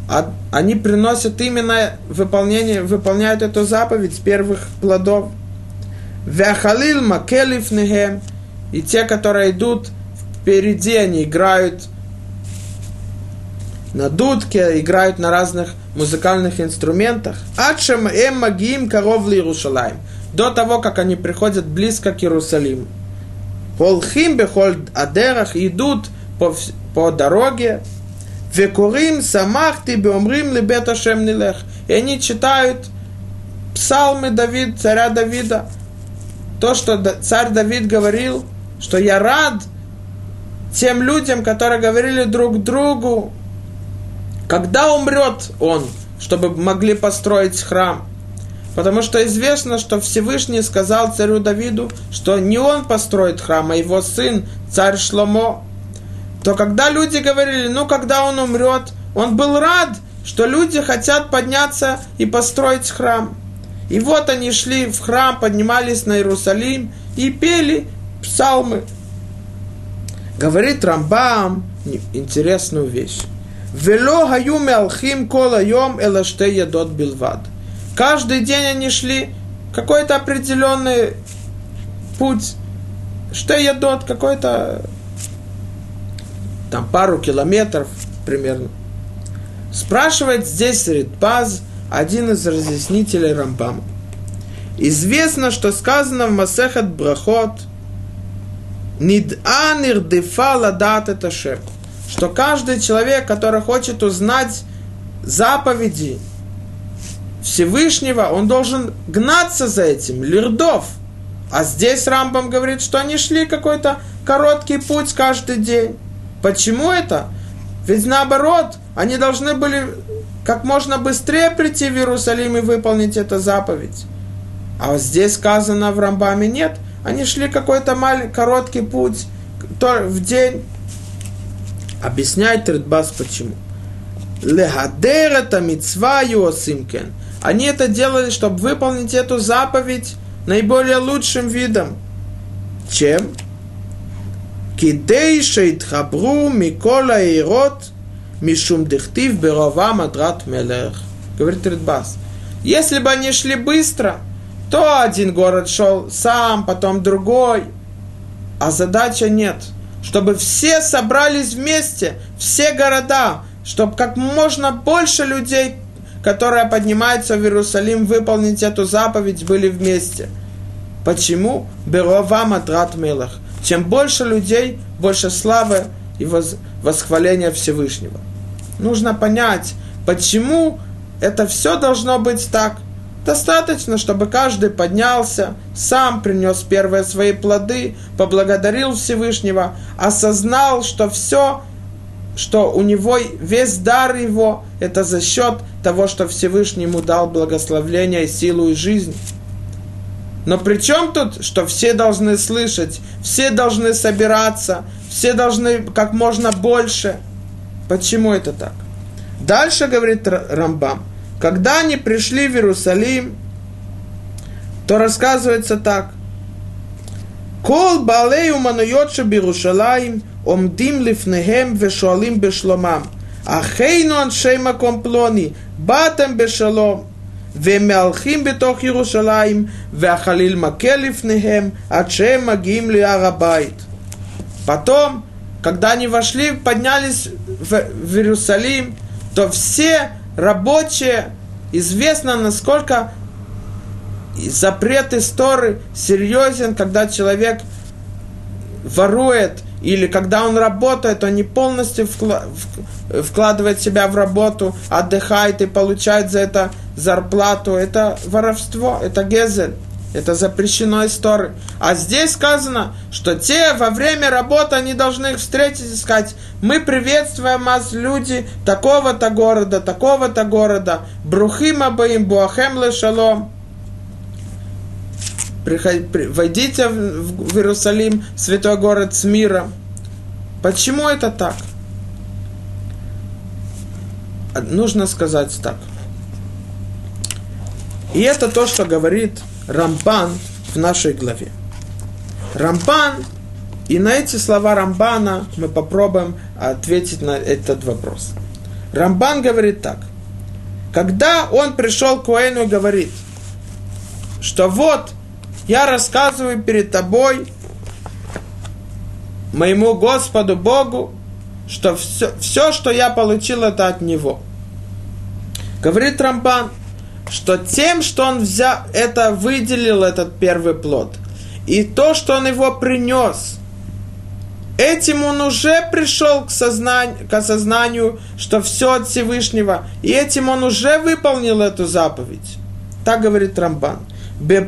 а они приносят именно выполнение, выполняют эту заповедь с первых плодов. Вяхалил макелив нехем, и те, которые идут впереди, они играют на дудке, играют на разных музыкальных инструментах. Ачем эм магиим коров Иерусалим. До того, как они приходят близко к Иерусалиму. Холхим бехоль адерах идут по, по дороге, Векурим самахти беомрим лебет Ашем нилех. И они читают псалмы Давид, царя Давида. То, что царь Давид говорил, что я рад тем людям, которые говорили друг другу, когда умрет он, чтобы могли построить храм. Потому что известно, что Всевышний сказал царю Давиду, что не он построит храм, а его сын, царь Шломо. То когда люди говорили, ну когда он умрет, он был рад, что люди хотят подняться и построить храм. И вот они шли в храм, поднимались на Иерусалим и пели псалмы. Говорит Рамбам интересную вещь. Вело кола йом элаште ядот билвад. Каждый день они шли какой-то определенный путь. Что едот, какой-то там пару километров примерно. Спрашивает здесь Ритпаз, один из разъяснителей Рамбама. Известно, что сказано в Масехат Брахот, Нид'анир дефа ладат это что каждый человек, который хочет узнать заповеди Всевышнего, он должен гнаться за этим, лирдов. А здесь Рамбам говорит, что они шли какой-то короткий путь каждый день. Почему это? Ведь наоборот, они должны были как можно быстрее прийти в Иерусалим и выполнить эту заповедь. А вот здесь сказано в Рамбаме нет. Они шли какой-то маленький, короткий путь в день. Объясняет Тридбас почему. Лехадер они это делали, чтобы выполнить эту заповедь наиболее лучшим видом. Чем? Кидей шейтхабру микола ирот мишум дехтив берова мадрат мелех. Говорит Ридбас. Если бы они шли быстро, то один город шел сам, потом другой. А задача нет. Чтобы все собрались вместе, все города, чтобы как можно больше людей которая поднимается в Иерусалим выполнить эту заповедь, были вместе. Почему? Берова матрат мелах. Чем больше людей, больше славы и восхваления Всевышнего. Нужно понять, почему это все должно быть так. Достаточно, чтобы каждый поднялся, сам принес первые свои плоды, поблагодарил Всевышнего, осознал, что все что у него весь дар его – это за счет того, что Всевышний ему дал благословление, силу и жизнь. Но при чем тут, что все должны слышать, все должны собираться, все должны как можно больше? Почему это так? Дальше говорит Рамбам, когда они пришли в Иерусалим, то рассказывается так. Кол балей умануйот Бирушалаим – עומדים לפניהם ושואלים בשלומם, אחינו אנשי מקום פלוני, באתם בשלום. והם מהלכים בתוך ירושלים, והחליל מכה לפניהם, עד שהם מגיעים להר הבית. Потом, когда они вошли, поднялись в, Иерусалим, то все рабочие, известно, насколько запрет истории серьезен, когда человек ворует или когда он работает, он не полностью вкладывает себя в работу, отдыхает и получает за это зарплату. Это воровство, это гезель. Это запрещено из Торы. А здесь сказано, что те во время работы, они должны их встретить и сказать, мы приветствуем вас, люди такого-то города, такого-то города, брухим абаим, буахем ле шалом. Войдите в Иерусалим, святой город с миром. Почему это так? Нужно сказать так – и это то, что говорит Рамбан в нашей главе. Рамбан, и на эти слова Рамбана мы попробуем ответить на этот вопрос. Рамбан говорит так. Когда он пришел к Уэйну и говорит, что вот, я рассказываю перед тобой, моему Господу Богу, что все, все, что я получил, это от Него. Говорит Рамбан – что тем, что он взял, это выделил этот первый плод, и то, что он его принес, этим он уже пришел к, сознанию, к осознанию, что все от Всевышнего, и этим он уже выполнил эту заповедь. Так говорит Рамбан. И.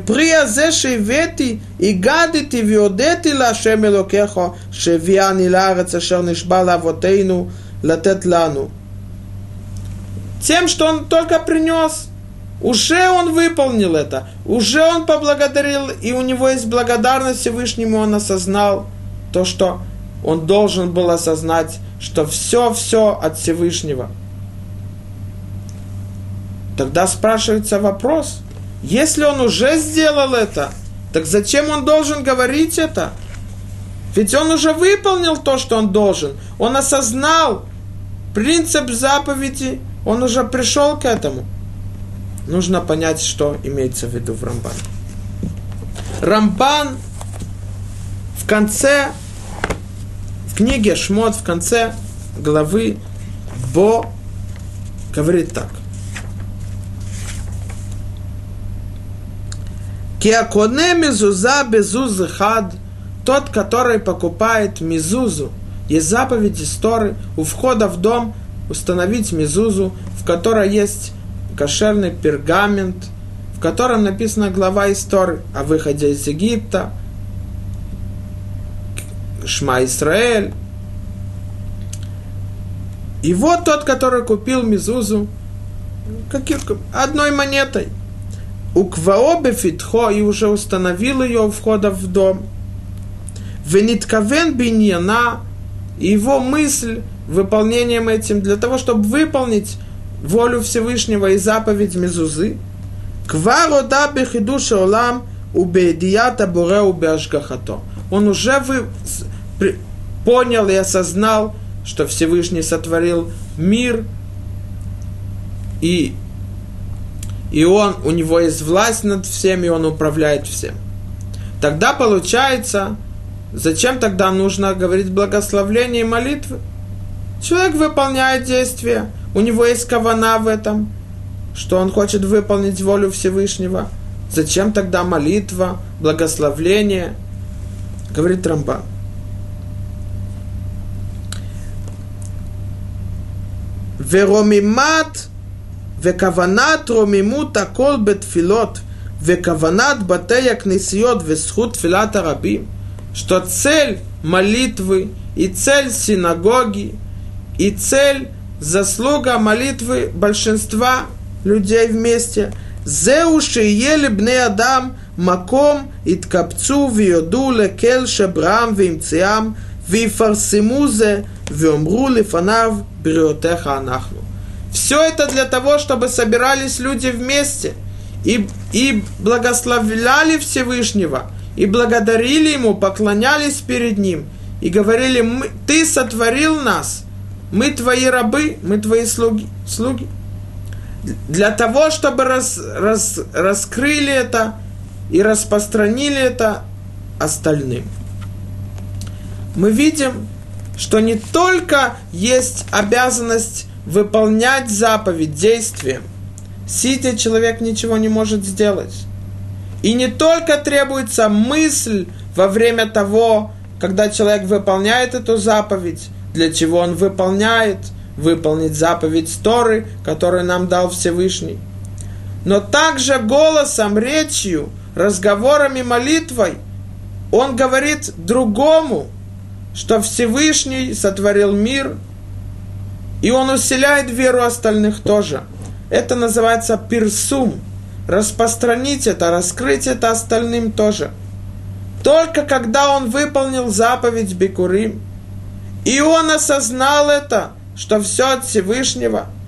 Тем, что он только принес – уже он выполнил это, уже он поблагодарил, и у него есть благодарность Всевышнему, он осознал то, что он должен был осознать, что все-все от Всевышнего. Тогда спрашивается вопрос, если он уже сделал это, так зачем он должен говорить это? Ведь он уже выполнил то, что он должен. Он осознал принцип заповеди, он уже пришел к этому – нужно понять, что имеется в виду в Рамбан. Рамбан в конце, в книге Шмот, в конце главы Бо говорит так. Киаконе мизуза безуз хад, тот, который покупает мизузу, есть заповедь истории у входа в дом установить мизузу, в которой есть кошерный пергамент, в котором написана глава истории о выходе из Египта, Шма Исраэль. И вот тот, который купил Мизузу каких, одной монетой. У Кваобе Фитхо и уже установил ее у входа в дом. Вениткавен Биньяна, его мысль выполнением этим, для того, чтобы выполнить волю Всевышнего и заповедь Мезузы, кварода бехидуша олам убедията боре убежгахато. Он уже вы, понял и осознал, что Всевышний сотворил мир, и, и он, у него есть власть над всем, и он управляет всем. Тогда получается, зачем тогда нужно говорить благословление и молитвы? Человек выполняет действия, у него есть кавана в этом, что он хочет выполнить волю Всевышнего. Зачем тогда молитва, благословление? Говорит Рамбан. Веромимат, векаванат ромимут акол бетфилот, векаванат батея кнесиот весхут филат арабим, что цель молитвы и цель синагоги и цель заслуга молитвы большинства людей вместе. Зеуши ели бне Адам маком и ткапцу виоду лекел шебрам вимциам вифарсиму зе виомру лифанав бриотеха анахну. Все это для того, чтобы собирались люди вместе и, и благословляли Всевышнего, и благодарили Ему, поклонялись перед Ним, и говорили, Ты сотворил нас – мы твои рабы, мы твои слуги. слуги. Для того, чтобы раз, раз, раскрыли это и распространили это остальным. Мы видим, что не только есть обязанность выполнять заповедь действием, сидя человек ничего не может сделать. И не только требуется мысль во время того, когда человек выполняет эту заповедь, для чего он выполняет, выполнить заповедь Торы, которую нам дал Всевышний. Но также голосом, речью разговором и молитвой он говорит другому, что Всевышний сотворил мир, и он усиляет веру остальных тоже. Это называется пирсум. Распространить это, раскрыть это остальным тоже. Только когда он выполнил заповедь Бекурим, и он осознал это, что все от Всевышнего –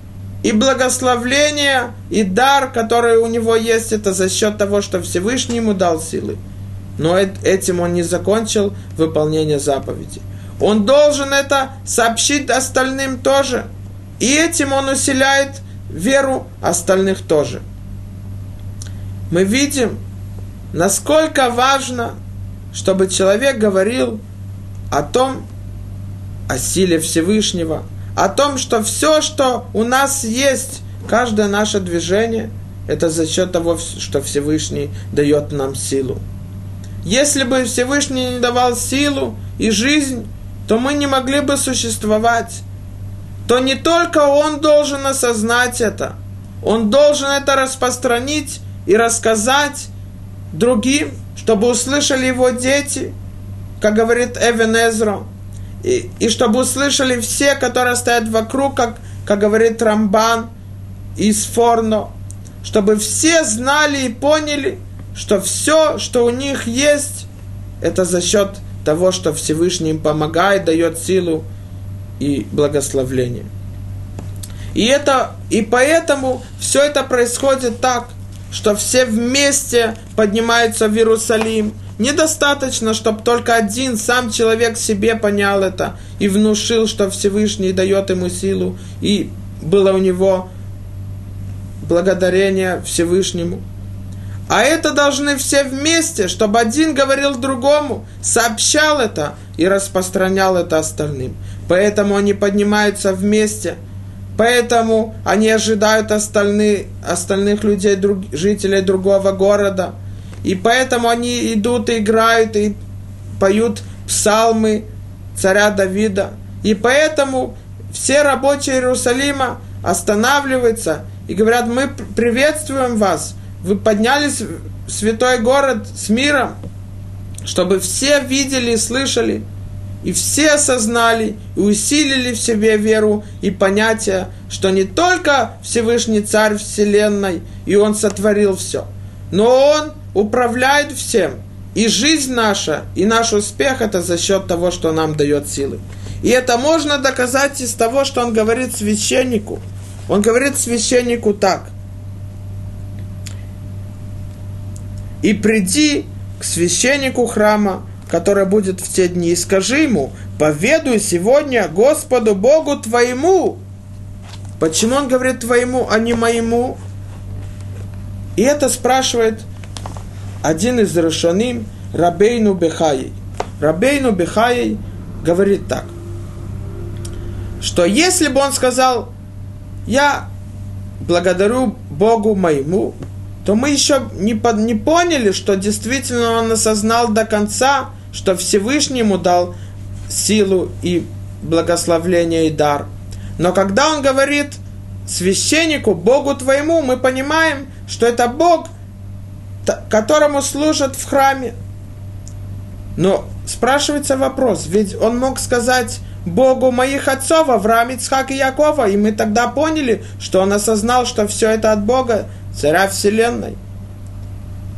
и благословление, и дар, который у него есть, это за счет того, что Всевышний ему дал силы. Но этим он не закончил выполнение заповеди. Он должен это сообщить остальным тоже. И этим он усиляет веру остальных тоже. Мы видим, насколько важно, чтобы человек говорил о том, о силе Всевышнего – о том, что все, что у нас есть, каждое наше движение, это за счет того, что Всевышний дает нам силу. Если бы Всевышний не давал силу и жизнь, то мы не могли бы существовать. То не только Он должен осознать это, Он должен это распространить и рассказать другим, чтобы услышали его дети, как говорит Эвен Эзро – и, и чтобы услышали все, которые стоят вокруг, как, как говорит Рамбан из Форно, чтобы все знали и поняли, что все, что у них есть, это за счет того, что Всевышний им помогает, дает силу и благословление. И, это, и поэтому все это происходит так, что все вместе поднимаются в Иерусалим, Недостаточно, чтобы только один сам человек себе понял это и внушил, что Всевышний дает ему силу, и было у него благодарение Всевышнему. А это должны все вместе, чтобы один говорил другому, сообщал это и распространял это остальным. Поэтому они поднимаются вместе, поэтому они ожидают остальных, остальных людей, друг, жителей другого города – и поэтому они идут и играют, и поют псалмы царя Давида. И поэтому все рабочие Иерусалима останавливаются и говорят, мы приветствуем вас, вы поднялись в святой город с миром, чтобы все видели и слышали, и все осознали и усилили в себе веру и понятие, что не только Всевышний Царь Вселенной, и Он сотворил все, но Он управляет всем. И жизнь наша, и наш успех – это за счет того, что нам дает силы. И это можно доказать из того, что он говорит священнику. Он говорит священнику так. «И приди к священнику храма, который будет в те дни, и скажи ему, поведуй сегодня Господу Богу твоему». Почему он говорит твоему, а не моему? И это спрашивает один из Рошаним, Рабейну Бехаей. Рабейну Бехаей говорит так, что если бы он сказал, я благодарю Богу моему, то мы еще не, под, не поняли, что действительно он осознал до конца, что Всевышнему дал силу и благословление и дар. Но когда он говорит священнику, Богу твоему, мы понимаем, что это Бог – которому служат в храме. Но спрашивается вопрос, ведь он мог сказать Богу моих отцов, Авраам, Ицхак и Якова, и мы тогда поняли, что он осознал, что все это от Бога, царя вселенной.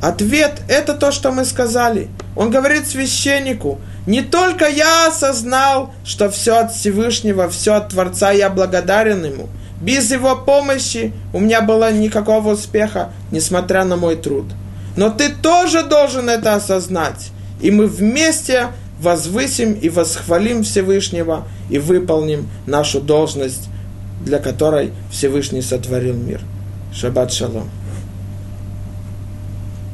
Ответ – это то, что мы сказали. Он говорит священнику, не только я осознал, что все от Всевышнего, все от Творца, я благодарен ему. Без его помощи у меня было никакого успеха, несмотря на мой труд – но ты тоже должен это осознать. И мы вместе возвысим и восхвалим Всевышнего и выполним нашу должность, для которой Всевышний сотворил мир. Шаббат шалом.